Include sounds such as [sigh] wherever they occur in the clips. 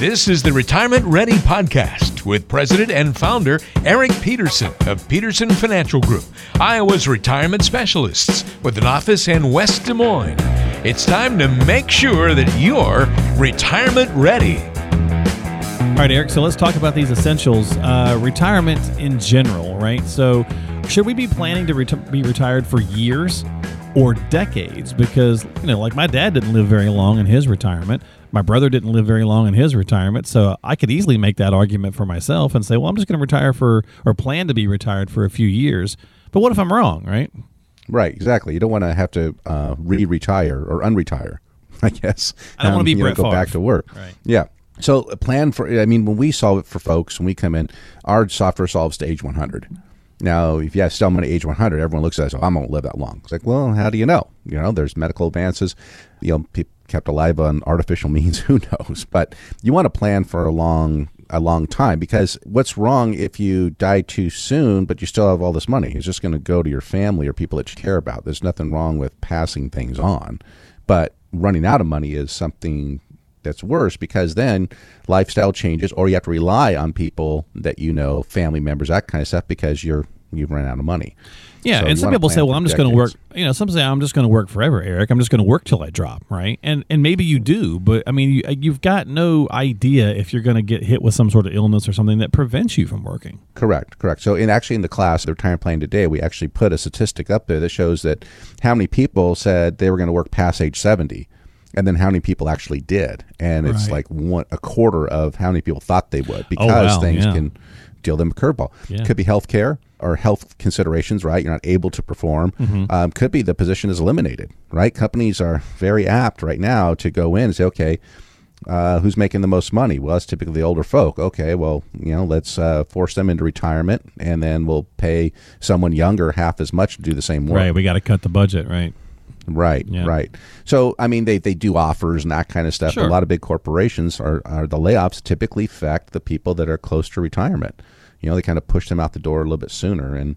This is the Retirement Ready Podcast with President and Founder Eric Peterson of Peterson Financial Group, Iowa's retirement specialists with an office in West Des Moines. It's time to make sure that you're retirement ready. All right, Eric, so let's talk about these essentials. Uh, retirement in general, right? So, should we be planning to ret- be retired for years or decades? Because, you know, like my dad didn't live very long in his retirement. My brother didn't live very long in his retirement, so I could easily make that argument for myself and say, well, I'm just going to retire for or plan to be retired for a few years. But what if I'm wrong, right? Right, exactly. You don't want to have to uh, re-retire or unretire. [laughs] I guess I don't um, want to be Brett know, go back to work. Right. Yeah. So plan for. I mean, when we solve it for folks, when we come in, our software solves to age 100. Now, if you have at age 100, everyone looks at us, oh, I'm going to live that long. It's like, well, how do you know? You know, there's medical advances. You know, people kept alive on artificial [laughs] means, who knows? But you want to plan for a long a long time because what's wrong if you die too soon but you still have all this money? It's just going to go to your family or people that you care about. There's nothing wrong with passing things on. But running out of money is something that's worse because then lifestyle changes or you have to rely on people that you know, family members, that kind of stuff because you're you've run out of money. Yeah, So and some people say, "Well, I'm just going to work." You know, some say, "I'm just going to work forever, Eric. I'm just going to work till I drop." Right? And and maybe you do, but I mean, you, uh, you've got no idea if you're going to get hit with some sort of illness or something that prevents you from working. Correct, correct. So, in actually in the class, the retirement plan today, we actually put a statistic up there that shows that how many people said they were going to work past age seventy, and then how many people actually did, and it's Right. like one a quarter of how many people thought they would because wow, things yeah. can deal them a curveball. Yeah. Could be health care or health considerations, right? You're not able to perform. Mm-hmm. Um, could be the position is eliminated, right? Companies are very apt right now to go in and say, okay. Uh, who's making the most money? Well, it's typically the older folk. Okay, well, you know, let's uh, force them into retirement, and then we'll pay someone younger half as much to do the same work. Right? We got to cut the budget. Right? Right, Yeah. right. So, I mean, they, they do offers and that kind of stuff. Sure. A lot of big corporations are, are the layoffs typically affect the people that are close to retirement. You know, they kind of push them out the door a little bit sooner. And,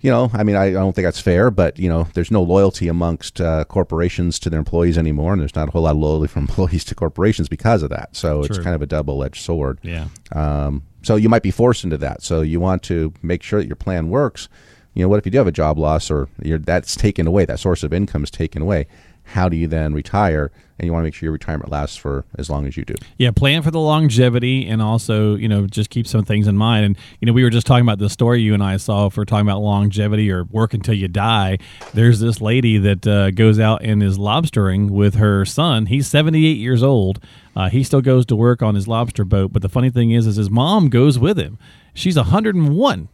you know, I mean, I, I don't think that's fair, but, you know, there's no loyalty amongst uh, corporations to their employees anymore. And there's not a whole lot of loyalty from [laughs] employees to corporations because of that. So it's kind of a double edged sword. Yeah. Um, so you might be forced into that. So you want to make sure that your plan works. You know, what if you do have a job loss or that's taken away, that source of income is taken away? How do you then retire? And you want to make sure your retirement lasts for as long as you do. Yeah, plan for the longevity and also, you know, just keep some things in mind. And, you know, we were just talking about the story you and I saw we're talking about longevity or work until you die. There's this lady that uh, goes out and is lobstering with her son. He's 78 years old. Uh, he still goes to work on his lobster boat. But the funny thing is, is his mom goes with him. She's 101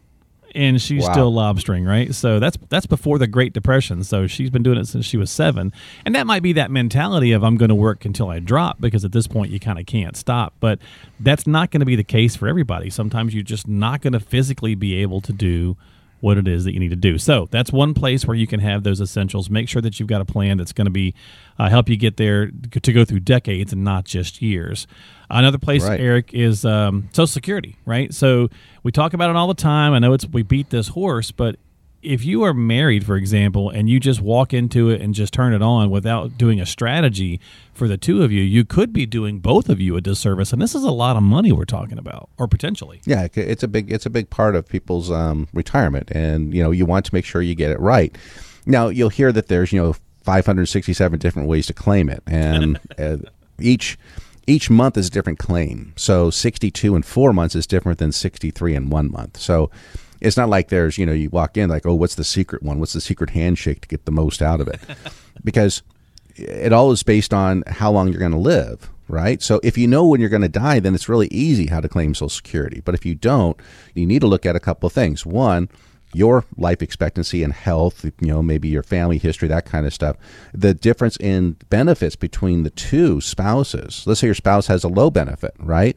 and she's Wow. still lobstering, right? So that's that's before the Great Depression. So she's been doing it since she was seven, and that might be that mentality of I'm going to work until I drop because at this point you kind of can't stop. But that's not going to be the case for everybody. Sometimes you're just not going to physically be able to do what it is that you need to do. So that's one place where you can have those essentials. Make sure that you've got a plan that's going to be uh, help you get there to go through decades and not just years. Another place, Right. Eric, is um, Social Security, right? So we talk about it all the time. I know it's we beat this horse, but if you are married, for example, and you just walk into it and just turn it on without doing a strategy for the two of you, you could be doing both of you a disservice. And this is a lot of money we're talking about, or potentially. Yeah, it's a big it's a big part of people's um, retirement, and you know you want to make sure you get it right. Now you'll hear that there's you know 567 different ways to claim it, and [laughs] uh, each each month is a different claim. So 62 in four months is different than 63 in one month. So it's not like there's you know you walk in like oh what's the secret one? What's the secret handshake to get the most out of it? [laughs] because it all is based on how long you're going to live, right? So if you know when you're going to die, then it's really easy how to claim Social Security. But if you don't, you need to look at a couple of things. One, your life expectancy and health, you know, maybe your family history, that kind of stuff, the difference in benefits between the two spouses. Let's say your spouse has a low benefit, right?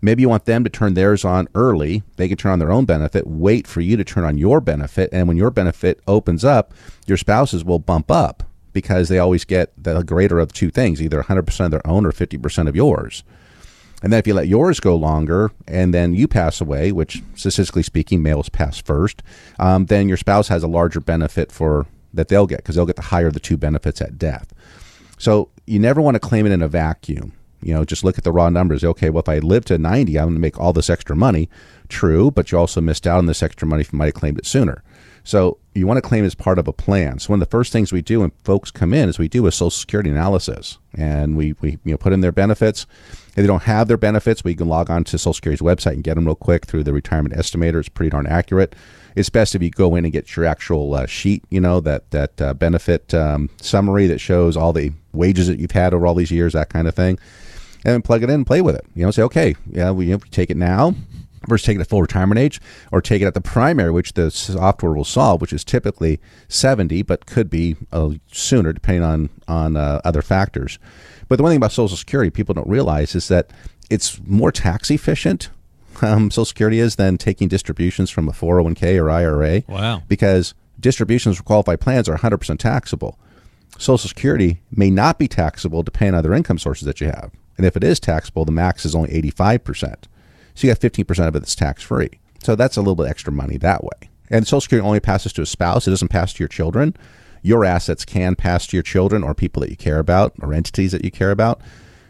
Maybe you want them to turn theirs on early. They can turn on their own benefit, wait for you to turn on your benefit. And when your benefit opens up, your spouses will bump up because they always get the greater of two things, either 100% of their own or 50% of yours. And then if you let yours go longer and then you pass away, which statistically speaking, males pass first, um, then your spouse has a larger benefit for that they'll get because they'll get the higher of the two benefits at death. So you never want to claim it in a vacuum. You know, just look at the raw numbers. Okay, well, if I live to 90, I'm going to make all this extra money. True, but you also missed out on this extra money if you might have claimed it sooner. So you want to claim as part of a plan. So one of the first things we do when folks come in is we do a Social Security analysis, and we, we you know put in their benefits. If they don't have their benefits, we can log on to Social Security's website and get them real quick through the retirement estimator. It's pretty darn accurate. It's best if you go in and get your actual uh, sheet, you know, that that uh, benefit um, summary that shows all the wages that you've had over all these years, that kind of thing and then plug it in and play with it. You know, say, okay, yeah, we, you know, we take it now versus taking it at full retirement age or take it at the primary, which the software will solve, which is typically 70, but could be uh, sooner depending on, on uh, other factors. But the one thing about Social Security people don't realize is that it's more tax efficient. Um, Social Security is than taking distributions from a 401k or IRA. Wow. Because distributions for qualified plans are 100% taxable. Social Security may not be taxable depending on other income sources that you have. And if it is taxable, the max is only 85%. So you got 15% of it that's tax free. So that's a little bit extra money that way. And Social Security only passes to a spouse, it doesn't pass to your children. Your assets can pass to your children or people that you care about or entities that you care about.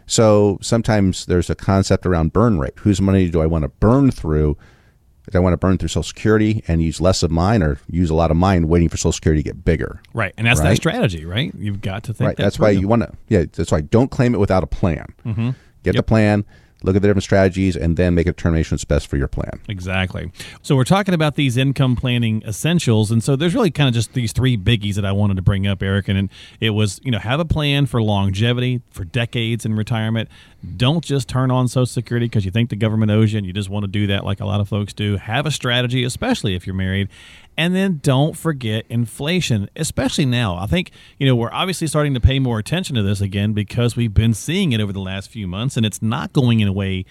So sometimes there's a concept around burn rate. Whose money do I want to burn through? Do I want to burn through Social Security and use less of mine or use a lot of mine waiting for Social Security to get bigger? Right. And that's Right. that strategy, right? You've got to think right. that That's why you want to. Yeah. That's why don't claim it without a plan. Mm-hmm. Get the plan. Look at the different strategies, and then make a determination what's best for your plan. Exactly. So we're talking about these income planning essentials, and so there's really kind of just these three biggies that I wanted to bring up, Eric. And it was, you know, have a plan for longevity, for decades in retirement. Don't just turn on Social Security because you think the government owes you, and you just want to do that like a lot of folks do. Have a strategy, especially if you're married. And then don't forget inflation, especially now. I think, you know, we're obviously starting to pay more attention to this again because we've been seeing it over the last few months, and it's not going away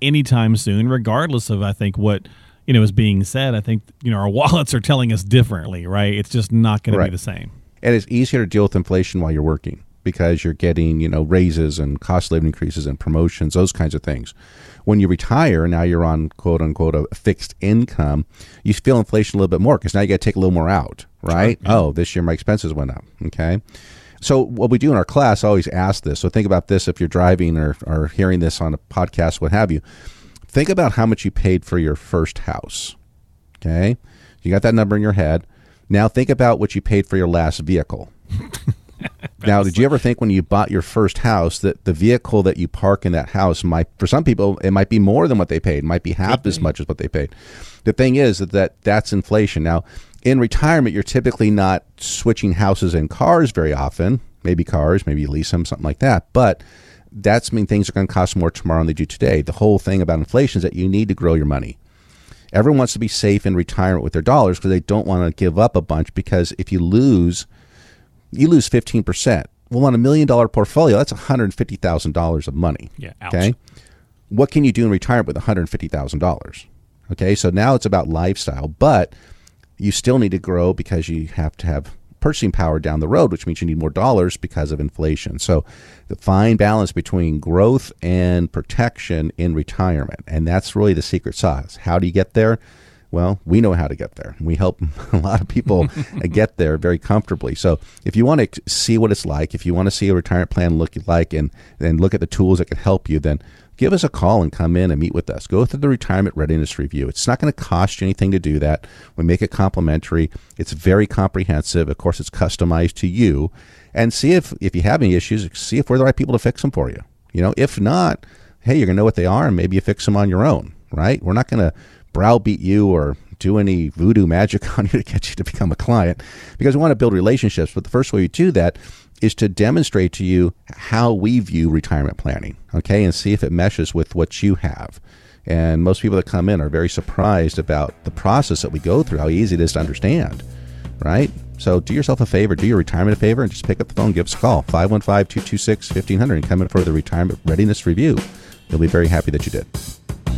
anytime soon, regardless of, I think, what, you know, is being said. I think, you know, our [laughs] wallets are telling us differently, right? It's just not going to be the same. And it's easier to deal with inflation while you're working because you're getting, you know, raises and cost of living increases and promotions, those kinds of things. When you retire, now you're on quote unquote a fixed income, you feel inflation a little bit more because now you got to take a little more out, right? Oh, this year my expenses went up. Okay. So what we do in our class, I always ask this. So think about this if you're driving or, or hearing this on a podcast, what have you. Think about how much you paid for your first house. Okay. You got that number in your head. Now think about what you paid for your last vehicle. [laughs] now, did you ever think when you bought your first house that the vehicle that you park in that house might, for some people, it might be more than what they paid, it might be half as mm-hmm. much as what they paid. The thing is that, that that's inflation. Now, in retirement, you're typically not switching houses and cars very often. Maybe cars, maybe you lease them, something like that. But that's mean things are going to cost more tomorrow than they do today. The whole thing about inflation is that you need to grow your money. Everyone wants to be safe in retirement with their dollars because they don't want to give up a bunch because if you lose, you lose 15%. Well, on a million dollar portfolio, that's $150,000 of money. Yeah, ouch. Okay. What can you do in retirement with $150,000? Okay. So now it's about lifestyle, but you still need to grow because you have to have purchasing power down the road, which means you need more dollars because of inflation. So the fine balance between growth and protection in retirement. And that's really the secret sauce. How do you get there? Well, we know how to get there. We help [laughs] a lot of people [laughs] get there very comfortably. So, if you want to see what it's like, if you want to see a retirement plan look like, and then look at the tools that can help you, then give us a call and come in and meet with us. Go through the retirement readiness review. It's not going to cost you anything to do that. We make it complimentary. It's very comprehensive. Of course, it's customized to you. And see if if you have any issues, see if we're the right people to fix them for you. You know, if not, hey, you're going to know what they are, and maybe you fix them on your own. Right? We're not going to browbeat you or do any voodoo magic [laughs] on you to get you to become a client because we want to build relationships. But the first way we do that is to demonstrate to you how we view retirement planning, okay, and see if it meshes with what you have. And most people that come in are very surprised about the process that we go through, how easy it is to understand, right? So do yourself a favor, do your retirement a favor, and just pick up the phone, give us a call, 515 226 1500, and come in for the retirement readiness review. You'll be very happy that you did.